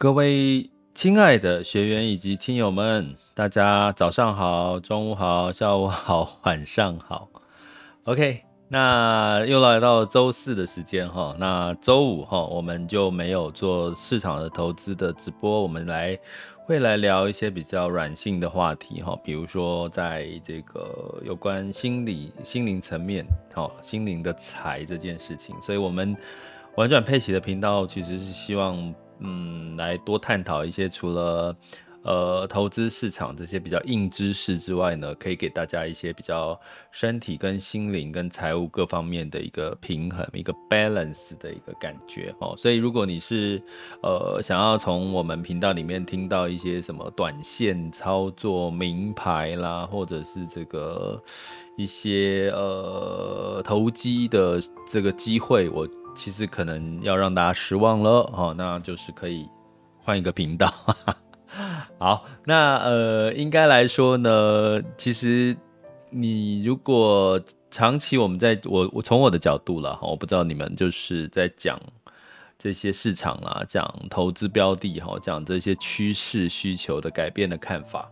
各位亲爱的学员以及听友们，大家早上好、中午好、下午好、晚上好。OK，那又来到周四的时间哈，那周五哈，我们就没有做市场的投资的直播，我们来会来聊一些比较软性的话题哈，比如说在这个有关心理、心灵层面，哈，心灵的财这件事情，所以我们玩转佩奇的频道其实是希望。嗯，来多探讨一些除了呃投资市场这些比较硬知识之外呢，可以给大家一些比较身体跟心灵跟财务各方面的一个平衡，一个 balance 的一个感觉哦。所以如果你是呃想要从我们频道里面听到一些什么短线操作名牌啦，或者是这个一些呃投机的这个机会，我。其实可能要让大家失望了哦，那就是可以换一个频道。好，那呃，应该来说呢，其实你如果长期我们在我我从我的角度了哈，我不知道你们就是在讲这些市场啦，讲投资标的哈，讲这些趋势需求的改变的看法。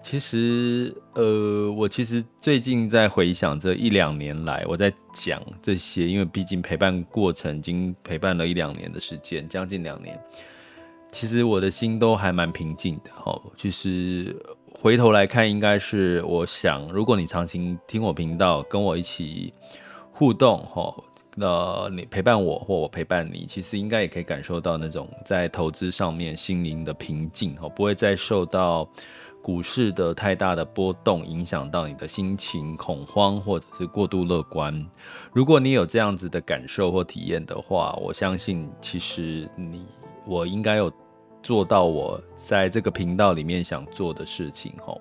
其实，呃，我其实最近在回想这一两年来，我在讲这些，因为毕竟陪伴过程已经陪伴了一两年的时间，将近两年。其实我的心都还蛮平静的，哈。其实回头来看，应该是我想，如果你长期听我频道，跟我一起互动，哈，那你陪伴我或我陪伴你，其实应该也可以感受到那种在投资上面心灵的平静，哈，不会再受到。股市的太大的波动影响到你的心情恐慌，或者是过度乐观。如果你有这样子的感受或体验的话，我相信其实你我应该有做到我在这个频道里面想做的事情吼。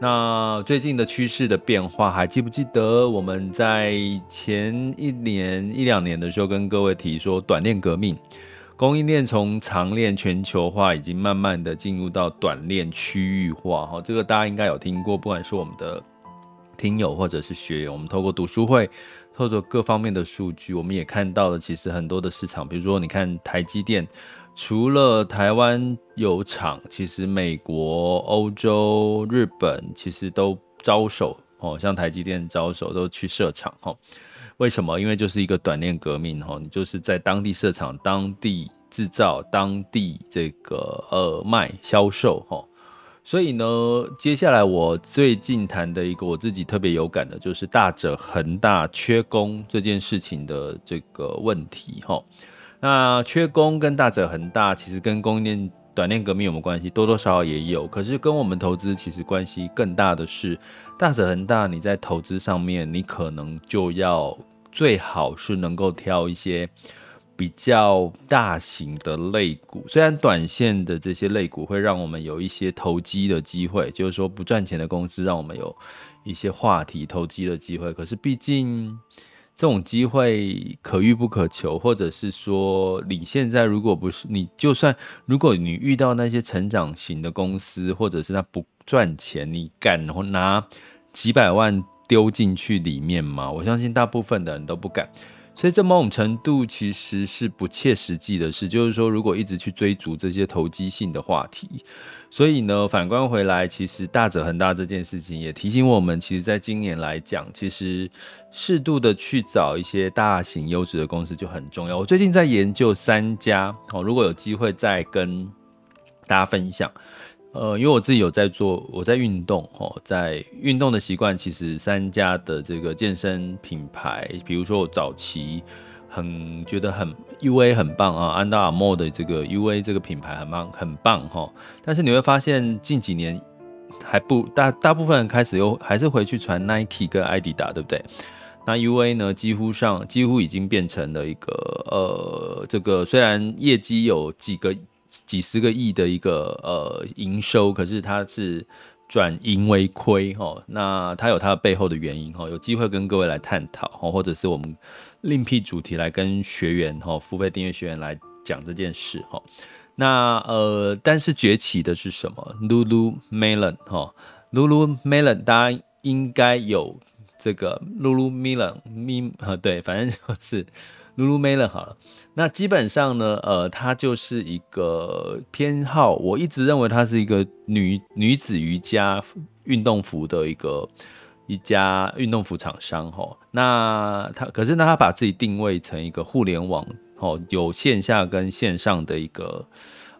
那最近的趋势的变化，还记不记得我们在前一年一两年的时候跟各位提说短链革命？供应链从长链全球化已经慢慢的进入到短链区域化，哈，这个大家应该有听过，不管是我们的听友或者是学员，我们透过读书会，透过各方面的数据，我们也看到了，其实很多的市场，比如说你看台积电，除了台湾有厂，其实美国、欧洲、日本其实都招手，哦，像台积电招手都去设厂，哈。为什么？因为就是一个短链革命哈，你就是在当地设厂、当地制造、当地这个呃卖销售哈。所以呢，接下来我最近谈的一个我自己特别有感的，就是大者恒大缺工这件事情的这个问题哈。那缺工跟大者恒大其实跟供应链短链革命有没有关系？多多少少也有，可是跟我们投资其实关系更大的是大者恒大。你在投资上面，你可能就要。最好是能够挑一些比较大型的类股，虽然短线的这些类股会让我们有一些投机的机会，就是说不赚钱的公司让我们有一些话题投机的机会，可是毕竟这种机会可遇不可求，或者是说你现在如果不是你，就算如果你遇到那些成长型的公司，或者是他不赚钱，你敢拿几百万？丢进去里面吗？我相信大部分的人都不敢，所以这某种程度其实是不切实际的事。就是说，如果一直去追逐这些投机性的话题，所以呢，反观回来，其实大者恒大这件事情也提醒我们，其实在今年来讲，其实适度的去找一些大型优质的公司就很重要。我最近在研究三家，哦，如果有机会再跟大家分享。呃，因为我自己有在做，我在运动哦，在运动的习惯，其实三家的这个健身品牌，比如说我早期很觉得很 UA 很棒啊，安达阿莫的这个 UA 这个品牌很棒很棒哈，但是你会发现近几年还不大大部分人开始又还是回去传 Nike 跟 a d i d a 对不对？那 UA 呢，几乎上几乎已经变成了一个呃，这个虽然业绩有几个几十个亿的一个呃营收，可是它是转盈为亏哈。那它有它背后的原因哈，有机会跟各位来探讨哈，或者是我们另辟主题来跟学员哈，付费订阅学员来讲这件事哈。那呃，但是崛起的是什么？Lululemon 哈，Lululemon 大家应该有。这个 Lululemon，呃，对，反正就是 Lululemon 好了。那基本上呢，呃，它就是一个偏好，我一直认为它是一个女女子瑜伽运动服的一个一家运动服厂商哈。那它可是呢，它把自己定位成一个互联网哦，有线下跟线上的一个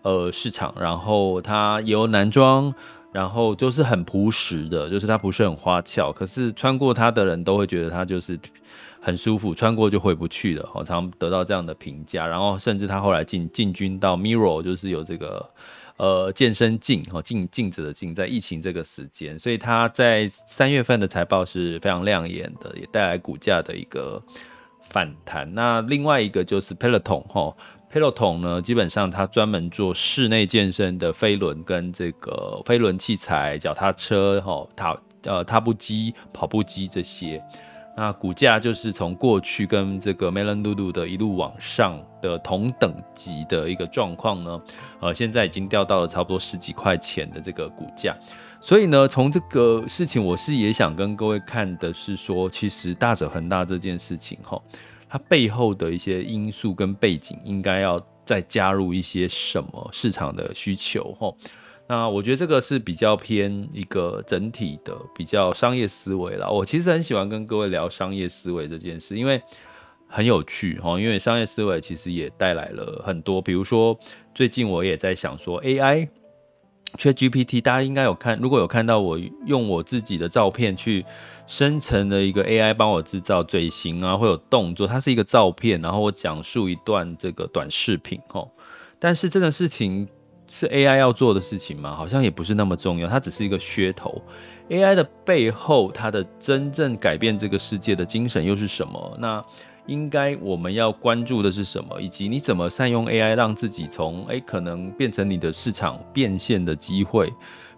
呃市场，然后它有男装。然后就是很朴实的，就是它不是很花俏，可是穿过它的人都会觉得它就是很舒服，穿过就回不去了。我常得到这样的评价。然后甚至他后来进进军到 Mirror，就是有这个呃健身镜哦镜镜子的镜，在疫情这个时间，所以他在三月份的财报是非常亮眼的，也带来股价的一个反弹。那另外一个就是 Peloton 哈。Peloton 呢，基本上它专门做室内健身的飞轮跟这个飞轮器材、脚踏车、哈踏呃踏步机、跑步机这些。那股价就是从过去跟这个 MeLaLudo 的一路往上的同等级的一个状况呢，呃，现在已经掉到了差不多十几块钱的这个股价。所以呢，从这个事情，我是也想跟各位看的是说，其实大者恒大这件事情哈。它背后的一些因素跟背景，应该要再加入一些什么市场的需求吼。那我觉得这个是比较偏一个整体的比较商业思维啦。我其实很喜欢跟各位聊商业思维这件事，因为很有趣哈。因为商业思维其实也带来了很多，比如说最近我也在想说 AI。ChatGPT，大家应该有看，如果有看到我用我自己的照片去生成的一个 AI 帮我制造嘴型啊，会有动作，它是一个照片，然后我讲述一段这个短视频哦。但是这个事情是 AI 要做的事情吗？好像也不是那么重要，它只是一个噱头。AI 的背后，它的真正改变这个世界的精神又是什么？那？应该我们要关注的是什么，以及你怎么善用 AI 让自己从诶可能变成你的市场变现的机会，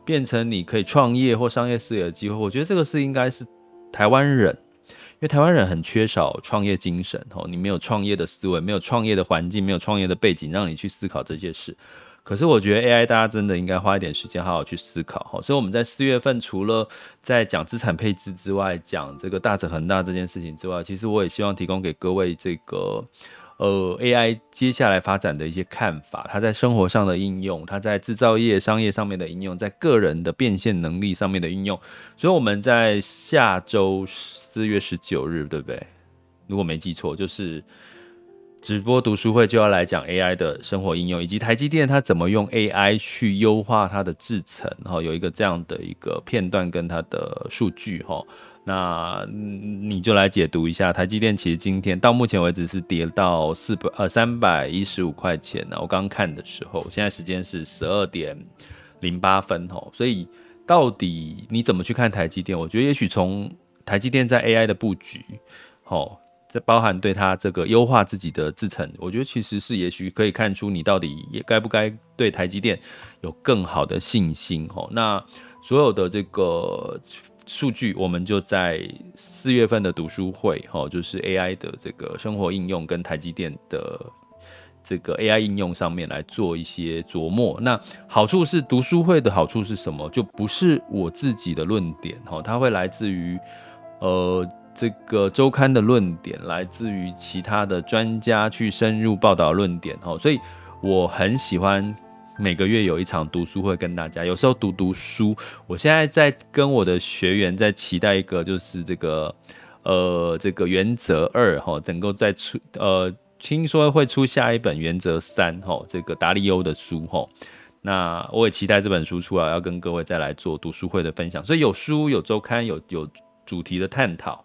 变成你可以创业或商业事业的机会。我觉得这个是应该是台湾人，因为台湾人很缺少创业精神哦，你没有创业的思维，没有创业的环境，没有创业的背景，让你去思考这些事。可是我觉得 AI 大家真的应该花一点时间好好去思考哈，所以我们在四月份除了在讲资产配置之外，讲这个大成恒大这件事情之外，其实我也希望提供给各位这个呃 AI 接下来发展的一些看法，它在生活上的应用，它在制造业、商业上面的应用，在个人的变现能力上面的应用。所以我们在下周四月十九日，对不对？如果没记错，就是。直播读书会就要来讲 AI 的生活应用，以及台积电它怎么用 AI 去优化它的制程，然后有一个这样的一个片段跟它的数据哈，那你就来解读一下台积电。其实今天到目前为止是跌到四百呃三百一十五块钱呢。我刚看的时候，现在时间是十二点零八分哈，所以到底你怎么去看台积电？我觉得也许从台积电在 AI 的布局，好。这包含对他这个优化自己的制程，我觉得其实是也许可以看出你到底也该不该对台积电有更好的信心哦。那所有的这个数据，我们就在四月份的读书会哈，就是 AI 的这个生活应用跟台积电的这个 AI 应用上面来做一些琢磨。那好处是读书会的好处是什么？就不是我自己的论点哈，它会来自于呃。这个周刊的论点来自于其他的专家去深入报道论点哦，所以我很喜欢每个月有一场读书会跟大家，有时候读读书。我现在在跟我的学员在期待一个，就是这个呃这个原则二哈，能够再出呃，听说会出下一本原则三哈，这个达利欧的书哈。那我也期待这本书出来，要跟各位再来做读书会的分享。所以有书有周刊有有主题的探讨。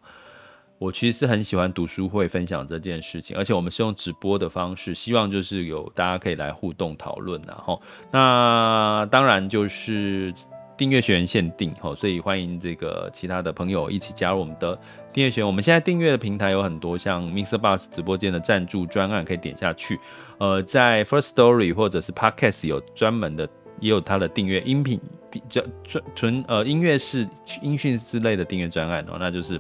我其实是很喜欢读书会分享这件事情，而且我们是用直播的方式，希望就是有大家可以来互动讨论，然后那当然就是订阅学员限定，吼，所以欢迎这个其他的朋友一起加入我们的订阅学员。我们现在订阅的平台有很多，像 MixerBox 直播间的赞助专案可以点下去。呃，在 First Story 或者是 Podcast 有专门的，也有它的订阅音频比较纯纯呃音乐式音讯之类的订阅专案哦，那就是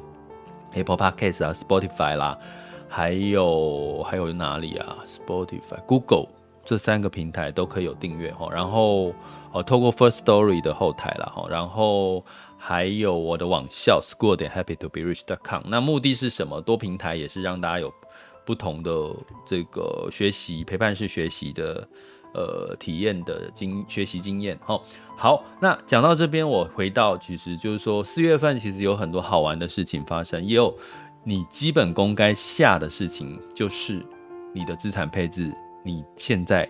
Apple Podcast 啊，Spotify 啦，还有还有哪里啊？Spotify、Google。这三个平台都可以有订阅哈，然后呃，透过 First Story 的后台了哈，然后还有我的网校 School 点 Happy to be rich dot com。那目的是什么？多平台也是让大家有不同的这个学习陪伴式学习的呃体验的经学习经验哈。好，那讲到这边，我回到其实就是说四月份其实有很多好玩的事情发生，也有你基本功该下的事情，就是你的资产配置。你现在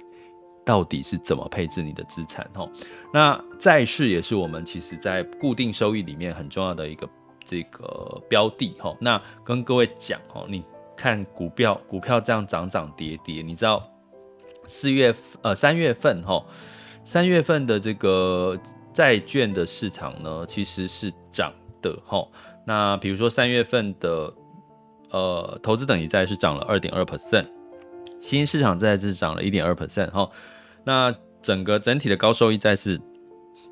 到底是怎么配置你的资产？哈，那债市也是我们其实在固定收益里面很重要的一个这个标的。哈，那跟各位讲，哈，你看股票，股票这样涨涨跌跌，你知道四月呃三月份哈，三月份的这个债券的市场呢，其实是涨的。哈，那比如说三月份的呃投资等级债是涨了二点二 percent。新市场债是涨了一点二 percent 哈，那整个整体的高收益债是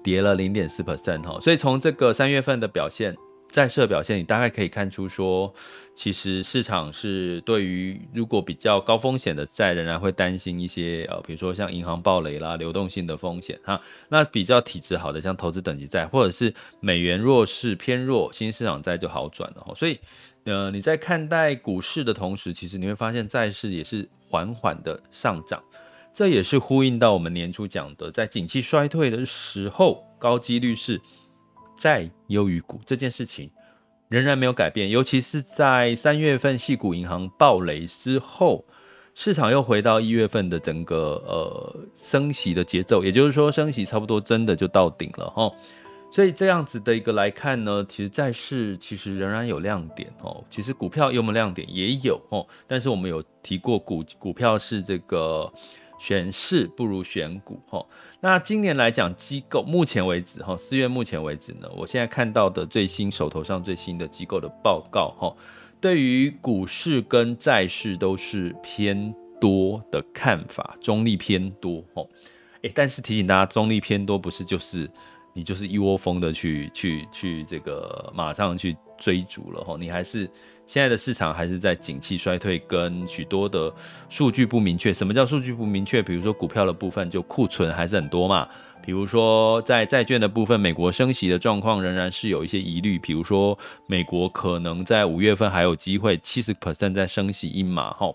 跌了零点四 percent 哈，所以从这个三月份的表现，债市的表现，你大概可以看出说，其实市场是对于如果比较高风险的债，仍然会担心一些呃，比如说像银行暴雷啦、流动性的风险哈。那比较体质好的，像投资等级债或者是美元弱势偏弱，新市场债就好转了哈。所以呃，你在看待股市的同时，其实你会发现债市也是。缓缓的上涨，这也是呼应到我们年初讲的，在景气衰退的时候，高几率是债优于股这件事情仍然没有改变。尤其是在三月份系股银行暴雷之后，市场又回到一月份的整个呃升息的节奏，也就是说升息差不多真的就到顶了哈。所以这样子的一个来看呢，其实债市其实仍然有亮点哦。其实股票有没有亮点也有哦，但是我们有提过股股票是这个选市不如选股哈。那今年来讲，机构目前为止哈，四月目前为止呢，我现在看到的最新手头上最新的机构的报告哈，对于股市跟债市都是偏多的看法，中立偏多哦。诶，但是提醒大家，中立偏多不是就是。你就是一窝蜂的去去去这个马上去追逐了哈，你还是现在的市场还是在景气衰退跟许多的数据不明确。什么叫数据不明确？比如说股票的部分就库存还是很多嘛，比如说在债券的部分，美国升息的状况仍然是有一些疑虑，比如说美国可能在五月份还有机会七十 percent 再升息一码哈。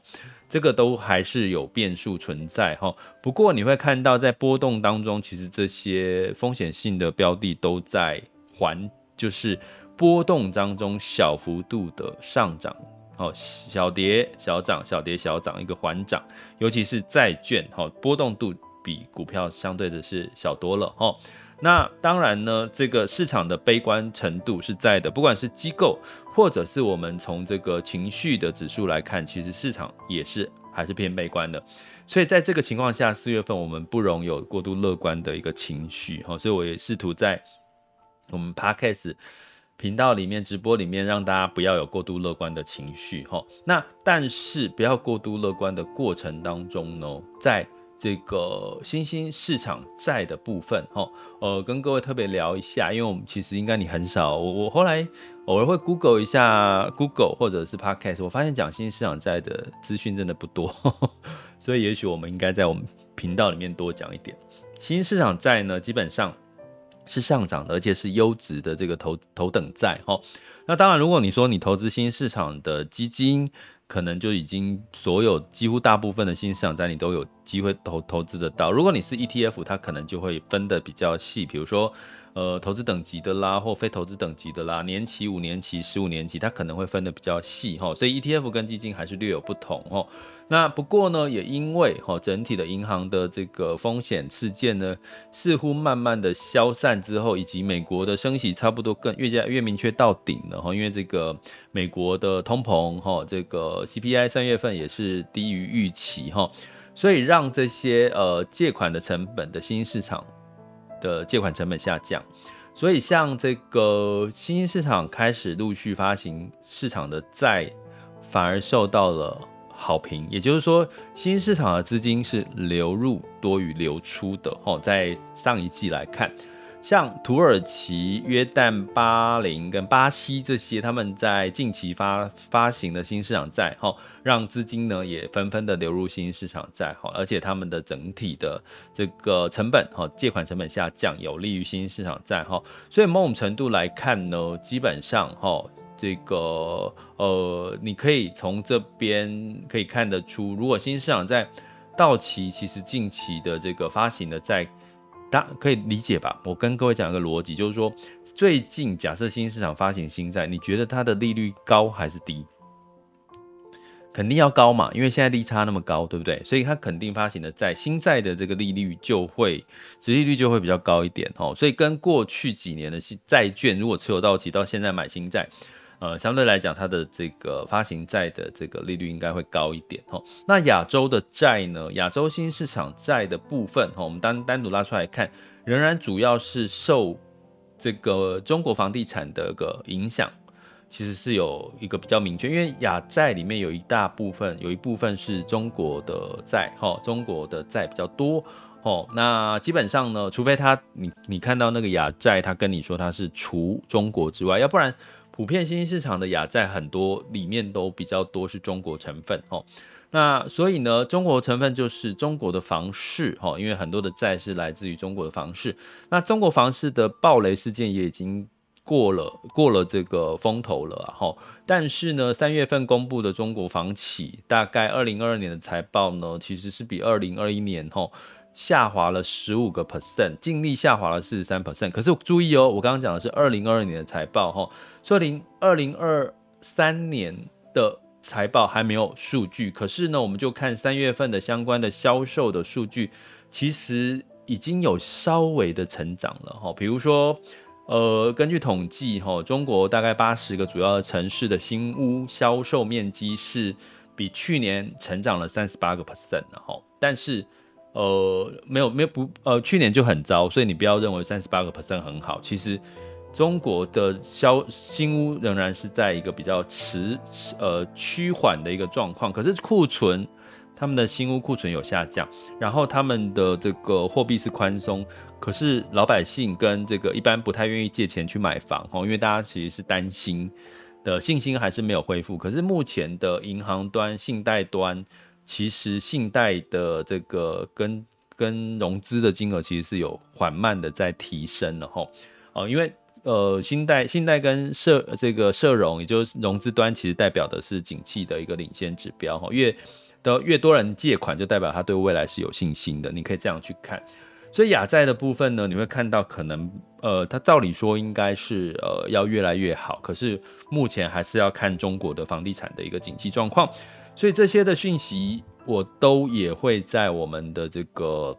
这个都还是有变数存在哈，不过你会看到在波动当中，其实这些风险性的标的都在还，就是波动当中小幅度的上涨，哦，小跌小涨，小跌小涨，一个缓涨，尤其是债券，哈，波动度比股票相对的是小多了，哈。那当然呢，这个市场的悲观程度是在的，不管是机构或者是我们从这个情绪的指数来看，其实市场也是还是偏悲观的。所以在这个情况下，四月份我们不容有过度乐观的一个情绪哈。所以我也试图在我们 Podcast 频道里面直播里面让大家不要有过度乐观的情绪哈。那但是不要过度乐观的过程当中呢，在这个新兴市场债的部分，哈，呃，跟各位特别聊一下，因为我们其实应该你很少，我我后来偶尔会 Google 一下 Google 或者是 Podcast，我发现讲新兴市场债的资讯真的不多，所以也许我们应该在我们频道里面多讲一点。新兴市场债呢，基本上是上涨的，而且是优质的这个头头等债，哈。那当然，如果你说你投资新市场的基金，可能就已经所有几乎大部分的新市场债你都有机会投投资得到。如果你是 ETF，它可能就会分得比较细，比如说呃投资等级的啦，或非投资等级的啦，年期、五年期、十五年期，它可能会分得比较细哈。所以 ETF 跟基金还是略有不同哈。那不过呢，也因为哈整体的银行的这个风险事件呢，似乎慢慢的消散之后，以及美国的升息差不多更越加越明确到顶了哈，因为这个美国的通膨哈，这个 CPI 三月份也是低于预期哈，所以让这些呃借款的成本的新市场的借款成本下降，所以像这个新兴市场开始陆续发行市场的债，反而受到了好评。也就是说，新兴市场的资金是流入多于流出的。哦，在上一季来看。像土耳其、约旦、巴林跟巴西这些，他们在近期发发行的新市场债，哈，让资金呢也纷纷的流入新市场债，哈，而且他们的整体的这个成本，哈，借款成本下降，有利于新市场债，哈，所以某种程度来看呢，基本上，哈，这个呃，你可以从这边可以看得出，如果新市场债到期，其实近期的这个发行的债。大家可以理解吧？我跟各位讲一个逻辑，就是说，最近假设新市场发行新债，你觉得它的利率高还是低？肯定要高嘛，因为现在利差那么高，对不对？所以它肯定发行的债，新债的这个利率就会，殖利率就会比较高一点哦。所以跟过去几年的债券，如果持有到期到现在买新债。呃，相对来讲，它的这个发行债的这个利率应该会高一点哈。那亚洲的债呢？亚洲新市场债的部分哈，我们单单独拉出来看，仍然主要是受这个中国房地产的个影响，其实是有一个比较明确，因为亚债里面有一大部分，有一部分是中国的债哈，中国的债比较多哦。那基本上呢，除非他你你看到那个亚债，他跟你说他是除中国之外，要不然。普遍新兴市场的亚债很多里面都比较多是中国成分哦，那所以呢，中国成分就是中国的房市哦，因为很多的债是来自于中国的房市，那中国房市的暴雷事件也已经过了过了这个风头了哈，但是呢，三月份公布的中国房企大概二零二二年的财报呢，其实是比二零二一年哈。下滑了十五个 percent，净利下滑了四十三 percent。可是注意哦，我刚刚讲的是二零二二年的财报哈，所以二零二三年的财报还没有数据。可是呢，我们就看三月份的相关的销售的数据，其实已经有稍微的成长了哈。比如说，呃，根据统计哈，中国大概八十个主要的城市的新屋销售面积是比去年成长了三十八个 percent 的哈，但是。呃，没有没有不呃，去年就很糟，所以你不要认为三十八个 percent 很好。其实中国的销新屋仍然是在一个比较迟呃趋缓的一个状况，可是库存他们的新屋库存有下降，然后他们的这个货币是宽松，可是老百姓跟这个一般不太愿意借钱去买房哦，因为大家其实是担心的信心还是没有恢复。可是目前的银行端、信贷端。其实信贷的这个跟跟融资的金额其实是有缓慢的在提升了哈，哦，因为呃信贷信贷跟社这个社融，也就是融资端，其实代表的是景气的一个领先指标哈，越的越多人借款，就代表他对未来是有信心的，你可以这样去看。所以亚债的部分呢，你会看到可能呃，它照理说应该是呃要越来越好，可是目前还是要看中国的房地产的一个景气状况。所以这些的讯息，我都也会在我们的这个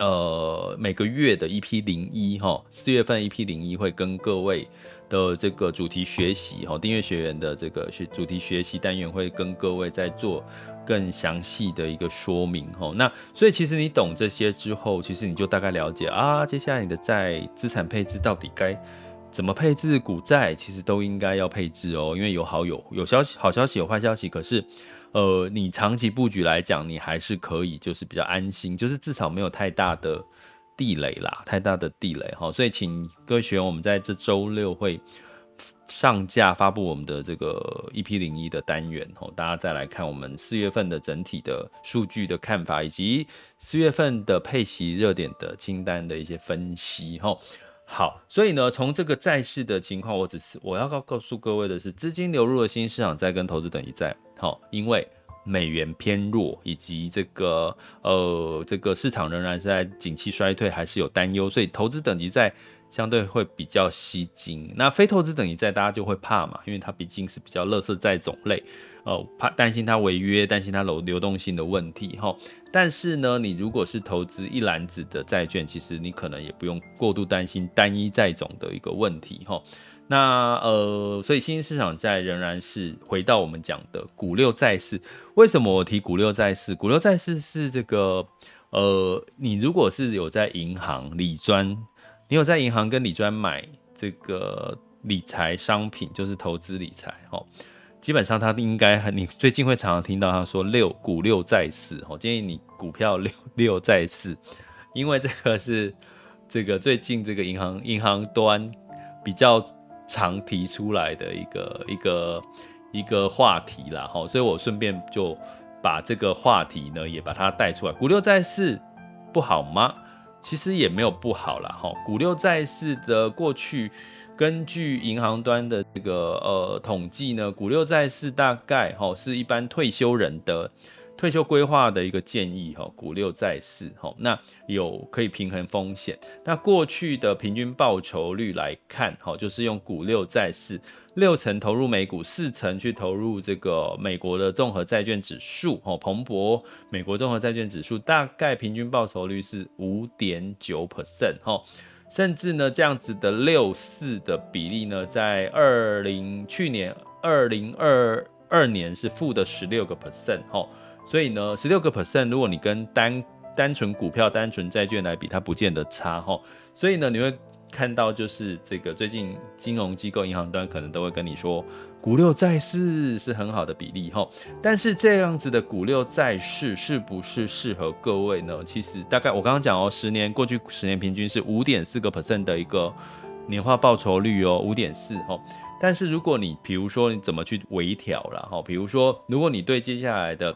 呃每个月的一批零一哈，四月份一批零一会跟各位的这个主题学习哈，订阅学员的这个学主题学习单元会跟各位再做更详细的一个说明哈。那所以其实你懂这些之后，其实你就大概了解啊，接下来你的债资产配置到底该。怎么配置股债，其实都应该要配置哦，因为有好有有消息，好消息有坏消息。可是，呃，你长期布局来讲，你还是可以，就是比较安心，就是至少没有太大的地雷啦，太大的地雷哈。所以，请各位学员，我们在这周六会上架发布我们的这个 EP 零一的单元哦，大家再来看我们四月份的整体的数据的看法，以及四月份的配息热点的清单的一些分析哈。好，所以呢，从这个债市的情况，我只是我要告告诉各位的是，资金流入的新市场债跟投资等级债，好，因为美元偏弱，以及这个呃这个市场仍然是在景气衰退，还是有担忧，所以投资等级债相对会比较吸金。那非投资等级债大家就会怕嘛，因为它毕竟是比较垃圾债种类。哦，怕担心它违约，担心它流流动性的问题哈。但是呢，你如果是投资一篮子的债券，其实你可能也不用过度担心单一债种的一个问题哈。那呃，所以新兴市场债仍然是回到我们讲的股六债四。为什么我提股六债四？股六债四是这个呃，你如果是有在银行理专，你有在银行跟理专买这个理财商品，就是投资理财哦，基本上他应该你最近会常常听到他说六股六债四哦，建议你股票六六债四，因为这个是这个最近这个银行银行端比较常提出来的一个一个一个话题啦，哈，所以我顺便就把这个话题呢也把它带出来。股六债四不好吗？其实也没有不好啦，哈。股六债四的过去，根据银行端的这个呃统计呢，股六债四大概哈是一般退休人的。退休规划的一个建议哈，股六债四哈，那有可以平衡风险。那过去的平均报酬率来看哈，就是用股六债四，六成投入美股，四成去投入这个美国的综合债券指数哈，彭博美国综合债券指数大概平均报酬率是五点九 percent 哈，甚至呢这样子的六四的比例呢，在二零去年二零二二年是负的十六个 percent 哈。所以呢，十六个 percent，如果你跟单单纯股票、单纯债券来比，它不见得差哈。所以呢，你会看到就是这个最近金融机构、银行端可能都会跟你说，股六债四是很好的比例哈。但是这样子的股六债四是不是适合各位呢？其实大概我刚刚讲哦，十年过去十年平均是五点四个 percent 的一个年化报酬率哦，五点四哈。但是如果你比如说你怎么去微调了哈，比如说如果你对接下来的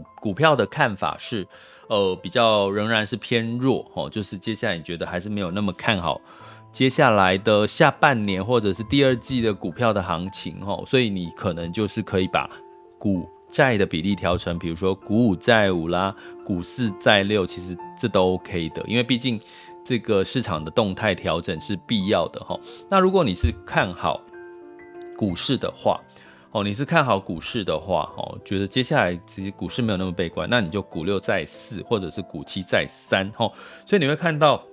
股股票的看法是，呃，比较仍然是偏弱哦，就是接下来你觉得还是没有那么看好接下来的下半年或者是第二季的股票的行情哦，所以你可能就是可以把股债的比例调成，比如说股五债五啦，股四债六，其实这都 OK 的，因为毕竟这个市场的动态调整是必要的哈。那如果你是看好股市的话，哦，你是看好股市的话，哦，觉得接下来其实股市没有那么悲观，那你就股六债四，或者是股七债三，哦，所以你会看到，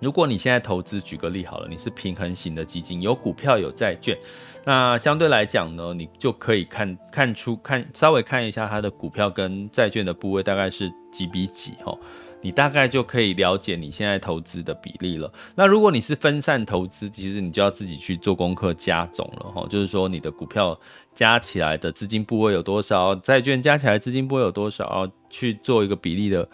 如果你现在投资，举个例好了，你是平衡型的基金，有股票有债券，那相对来讲呢，你就可以看看出看稍微看一下它的股票跟债券的部位大概是几比几，哦。你大概就可以了解你现在投资的比例了。那如果你是分散投资，其实你就要自己去做功课加总了哈。就是说，你的股票加起来的资金部位有多少，债券加起来资金部位有多少，去做一个比例的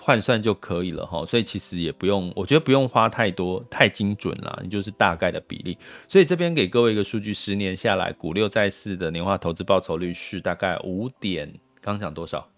换算就可以了哈。所以其实也不用，我觉得不用花太多太精准了，你就是大概的比例。所以这边给各位一个数据，十年下来，股六债四的年化投资报酬率是大概五点，刚讲多少？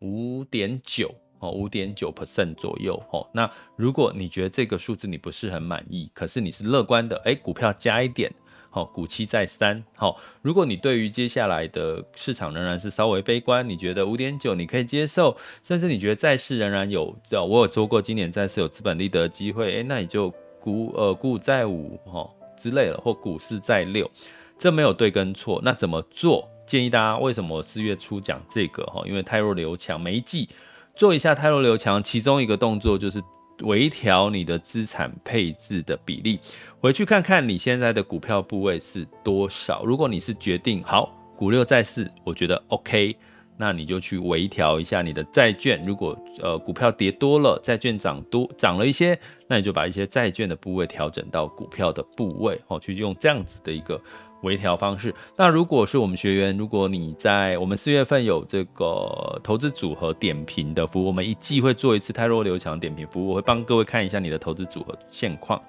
五点九。哦，五点九 percent 左右哦。那如果你觉得这个数字你不是很满意，可是你是乐观的，诶，股票加一点，好，股七债三，好。如果你对于接下来的市场仍然是稍微悲观，你觉得五点九你可以接受，甚至你觉得债市仍然有，我有说过今年债市有资本利得的机会，诶，那你就股呃股五债五哈之类的，或股四债六，这没有对跟错。那怎么做？建议大家为什么四月初讲这个哈？因为太弱留强，没记。做一下泰罗刘强，其中一个动作就是微调你的资产配置的比例，回去看看你现在的股票部位是多少。如果你是决定好股六债四，我觉得 OK，那你就去微调一下你的债券。如果呃股票跌多了，债券涨多涨了一些，那你就把一些债券的部位调整到股票的部位，哦，去用这样子的一个。微调方式。那如果是我们学员，如果你在我们四月份有这个投资组合点评的服务，我们一季会做一次汰弱留强点评服务，我会帮各位看一下你的投资组合现况，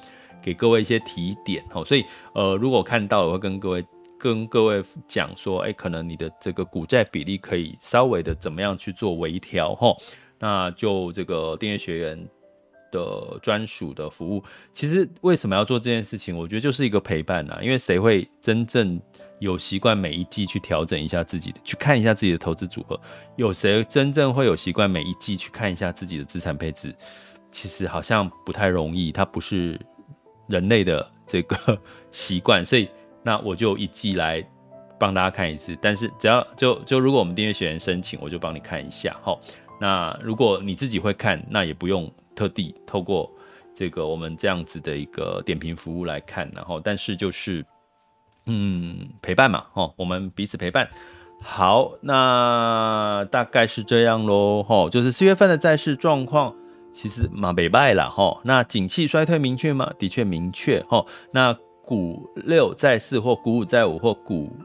给各位一些提点。哦，所以呃，如果看到，我会跟各位跟各位讲说，哎，可能你的这个股债比例可以稍微的怎么样去做微调。哈，那就这个订阅学员。的专属的服务，其实为什么要做这件事情？我觉得就是一个陪伴呐，因为谁会真正有习惯每一季去调整一下自己的，去看一下自己的投资组合？有谁真正会有习惯每一季去看一下自己的资产配置？其实好像不太容易，它不是人类的这个 习惯，所以那我就一季来帮大家看一次。但是只要就就如果我们订阅学员申请，我就帮你看一下。齁，那如果你自己会看，那也不用。特地透过这个我们这样子的一个点评服务来看，然后但是就是嗯陪伴嘛，哦，我们彼此陪伴。好，那大概是这样喽，吼，就是四月份的债市状况其实蛮北败了，吼。那景气衰退明确吗？的确明确，吼。那股六债四或股五债五或股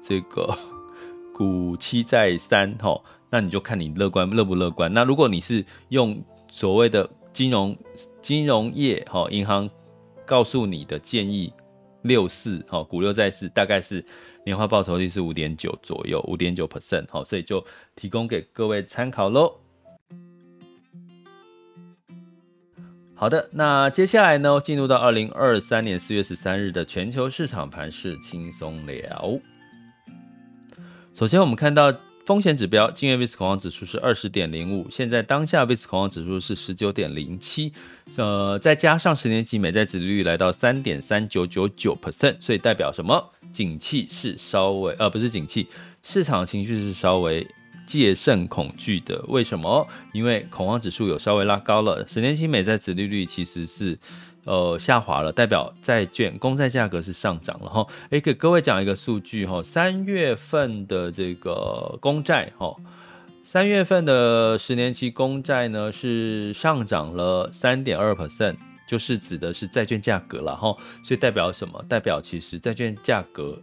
这个 股七债三，吼，那你就看你乐观乐不乐观。那如果你是用所谓的金融金融业，吼，银行告诉你的建议六四，吼，股六债四，大概是。年化报酬率是五点九左右，五点九 percent，好，所以就提供给各位参考喽。好的，那接下来呢，进入到二零二三年四月十三日的全球市场盘势轻松聊。首先，我们看到。风险指标，今日 VIX 恐慌指数是二十点零五，现在当下 VIX 恐慌指数是十九点零七，呃，再加上十年期美债殖利率来到三点三九九九 percent，所以代表什么？景气是稍微，呃，不是景气，市场情绪是稍微戒慎恐惧的。为什么？因为恐慌指数有稍微拉高了，十年期美债殖利率其实是。呃，下滑了，代表债券公债价格是上涨了哈。诶，给各位讲一个数据哈，三月份的这个公债哈，三月份的十年期公债呢是上涨了三点二 percent，就是指的是债券价格了哈。所以代表什么？代表其实债券价格，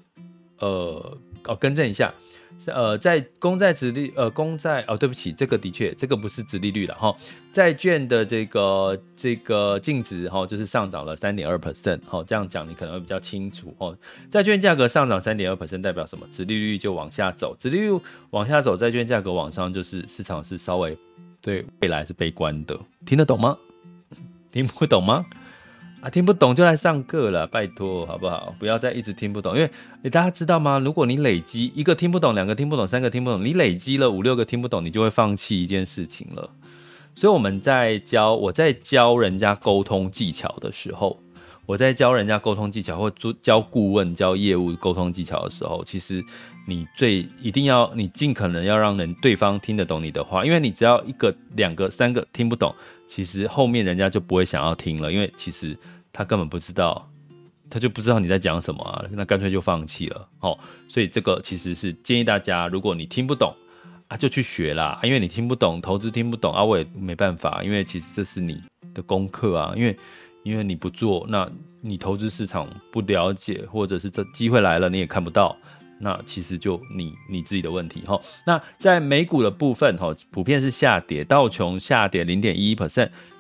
呃，哦，更正一下。呃，在公债殖利呃公债哦，对不起，这个的确这个不是殖利率了哈，债券的这个这个净值哈，就是上涨了三点二 percent 哈，这样讲你可能会比较清楚哦。债券价格上涨三点二 percent 代表什么？殖利率就往下走，殖利率往下走，债券价格往上，就是市场是稍微对未来是悲观的，听得懂吗？听不懂吗？啊，听不懂就来上课了，拜托好不好？不要再一直听不懂，因为大家知道吗？如果你累积一个听不懂，两个听不懂，三个听不懂，你累积了五六个听不懂，你就会放弃一件事情了。所以我们在教，我在教人家沟通技巧的时候，我在教人家沟通技巧或做教顾问教业务沟通技巧的时候，其实你最一定要，你尽可能要让人对方听得懂你的话，因为你只要一个、两个、三个听不懂，其实后面人家就不会想要听了，因为其实。他根本不知道，他就不知道你在讲什么啊，那干脆就放弃了哦。所以这个其实是建议大家，如果你听不懂啊，就去学啦，因为你听不懂投资听不懂啊，我也没办法，因为其实这是你的功课啊，因为因为你不做，那你投资市场不了解，或者是这机会来了你也看不到。那其实就你你自己的问题哈。那在美股的部分哈，普遍是下跌，道琼下跌零点一一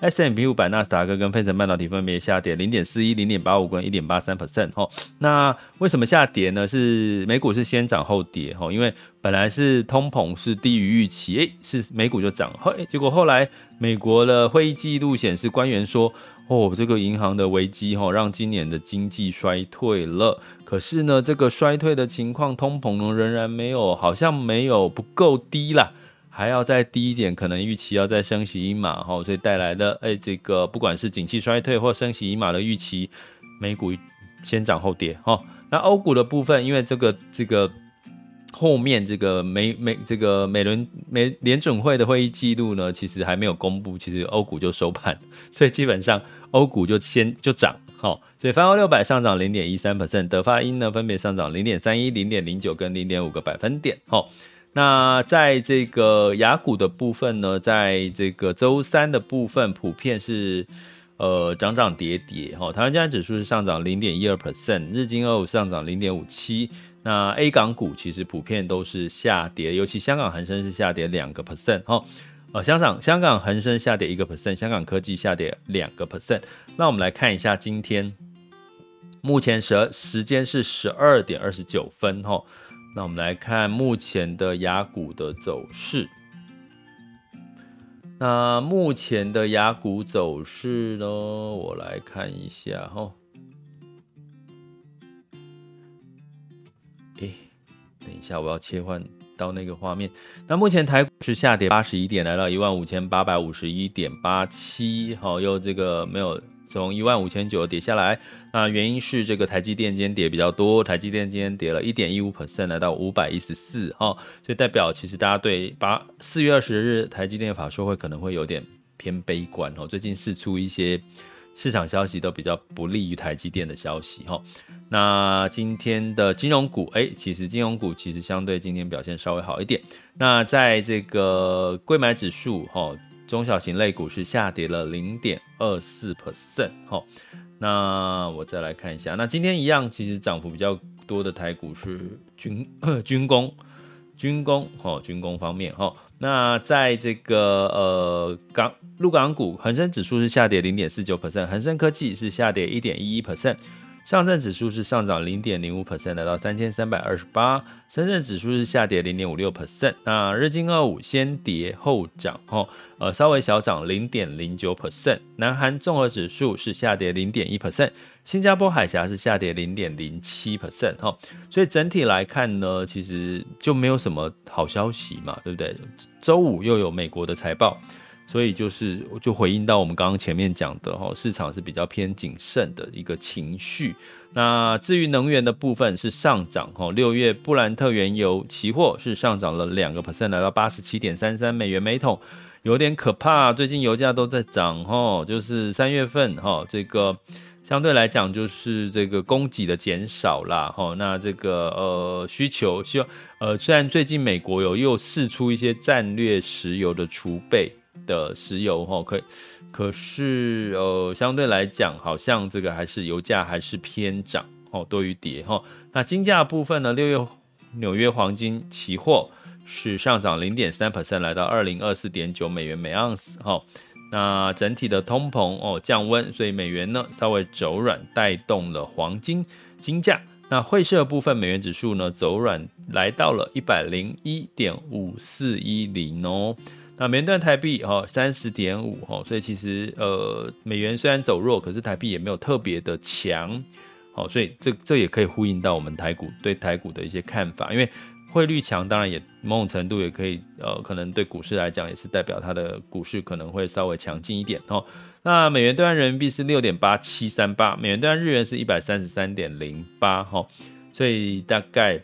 percent，S&P 五百、纳斯达克跟费城半导体分别下跌零点四一、零点八五跟一点八三 percent 哈。那为什么下跌呢？是美股是先涨后跌哈，因为本来是通膨是低于预期，诶，是美股就涨，后结果后来美国的会议记录显示，官员说。哦，这个银行的危机哈，让今年的经济衰退了。可是呢，这个衰退的情况，通膨呢仍然没有，好像没有不够低啦，还要再低一点，可能预期要再升息一码哈，所以带来的哎，这个不管是景气衰退或升息一码的预期，美股先涨后跌哈。那欧股的部分，因为这个这个。后面这个美美这个美伦美联准会的会议记录呢，其实还没有公布，其实欧股就收盘，所以基本上欧股就先就涨，好，所以泛欧六百上涨零点一三 percent，德法英呢分别上涨零点三一、零点零九跟零点五个百分点，好，那在这个雅股的部分呢，在这个周三的部分普遍是。呃，涨涨跌跌，哈，台湾加权指数是上涨零点一二 percent，日经二五上涨零点五七，那 A 港股其实普遍都是下跌，尤其香港恒生是下跌两个 percent，哈，呃，香港香港恒生下跌一个 percent，香港科技下跌两个 percent。那我们来看一下今天，目前时时间是十二点二十九分，哈，那我们来看目前的雅股的走势。那目前的雅股走势呢？我来看一下哈。诶，等一下，我要切换到那个画面。那目前台股是下跌八十一点，来到一万五千八百五十一点八七。好，又这个没有。从一万五千九跌下来，那原因是这个台积电今天跌比较多，台积电今天跌了一点一五 percent，来到五百一十四哈，所以代表其实大家对八四月二十日台积电法说会可能会有点偏悲观哦，最近释出一些市场消息都比较不利于台积电的消息哈。那今天的金融股，哎，其实金融股其实相对今天表现稍微好一点。那在这个柜买指数哈，中小型类股是下跌了零点二四 percent 哈。那我再来看一下，那今天一样，其实涨幅比较多的台股是军军工。军工哦，军工方面哈，那在这个呃港陆港股，恒生指数是下跌零点四九 percent，恒生科技是下跌一点一一 percent。上证指数是上涨零点零五 percent，来到三千三百二十八。深圳指数是下跌零点五六 percent。那日经二五先跌后涨，哦，呃，稍微小涨零点零九 percent。南韩综合指数是下跌零点一 percent。新加坡海峡是下跌零点零七 percent，哈。所以整体来看呢，其实就没有什么好消息嘛，对不对？周五又有美国的财报。所以就是就回应到我们刚刚前面讲的哈，市场是比较偏谨慎的一个情绪。那至于能源的部分是上涨哈，六月布兰特原油期货是上涨了两个 percent，来到八十七点三三美元每桶，有点可怕。最近油价都在涨哈，就是三月份哈，这个相对来讲就是这个供给的减少啦哈。那这个呃需求希望呃虽然最近美国有又释出一些战略石油的储备。的石油哈，可可是呃，相对来讲，好像这个还是油价还是偏涨哦，多于跌哈。那金价部分呢，六月纽约黄金期货是上涨零点三 percent，来到二零二四点九美元每盎司哈。那整体的通膨哦降温，所以美元呢稍微走软，带动了黄金金价。那汇市部分，美元指数呢走软，来到了一百零一点五四一零哦。那美元兑台币哈三十点五哈，所以其实呃美元虽然走弱，可是台币也没有特别的强，好，所以这这也可以呼应到我们台股对台股的一些看法，因为汇率强，当然也某种程度也可以呃可能对股市来讲也是代表它的股市可能会稍微强劲一点哦。那美元兑换人民币是六点八七三八，美元兑换日元是一百三十三点零八哈，所以大概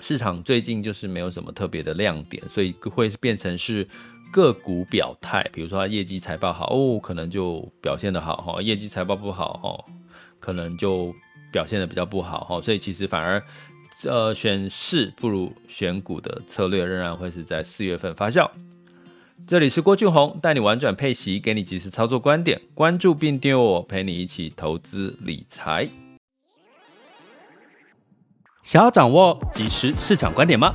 市场最近就是没有什么特别的亮点，所以会变成是。个股表态，比如说它业绩财报好哦，可能就表现得好哈；业绩财报不好哈，可能就表现得比较不好哈。所以其实反而，呃，选市不如选股的策略仍然会是在四月份发酵。这里是郭俊宏，带你玩转配息，给你及时操作观点，关注并订阅我，陪你一起投资理财。想要掌握及时市场观点吗？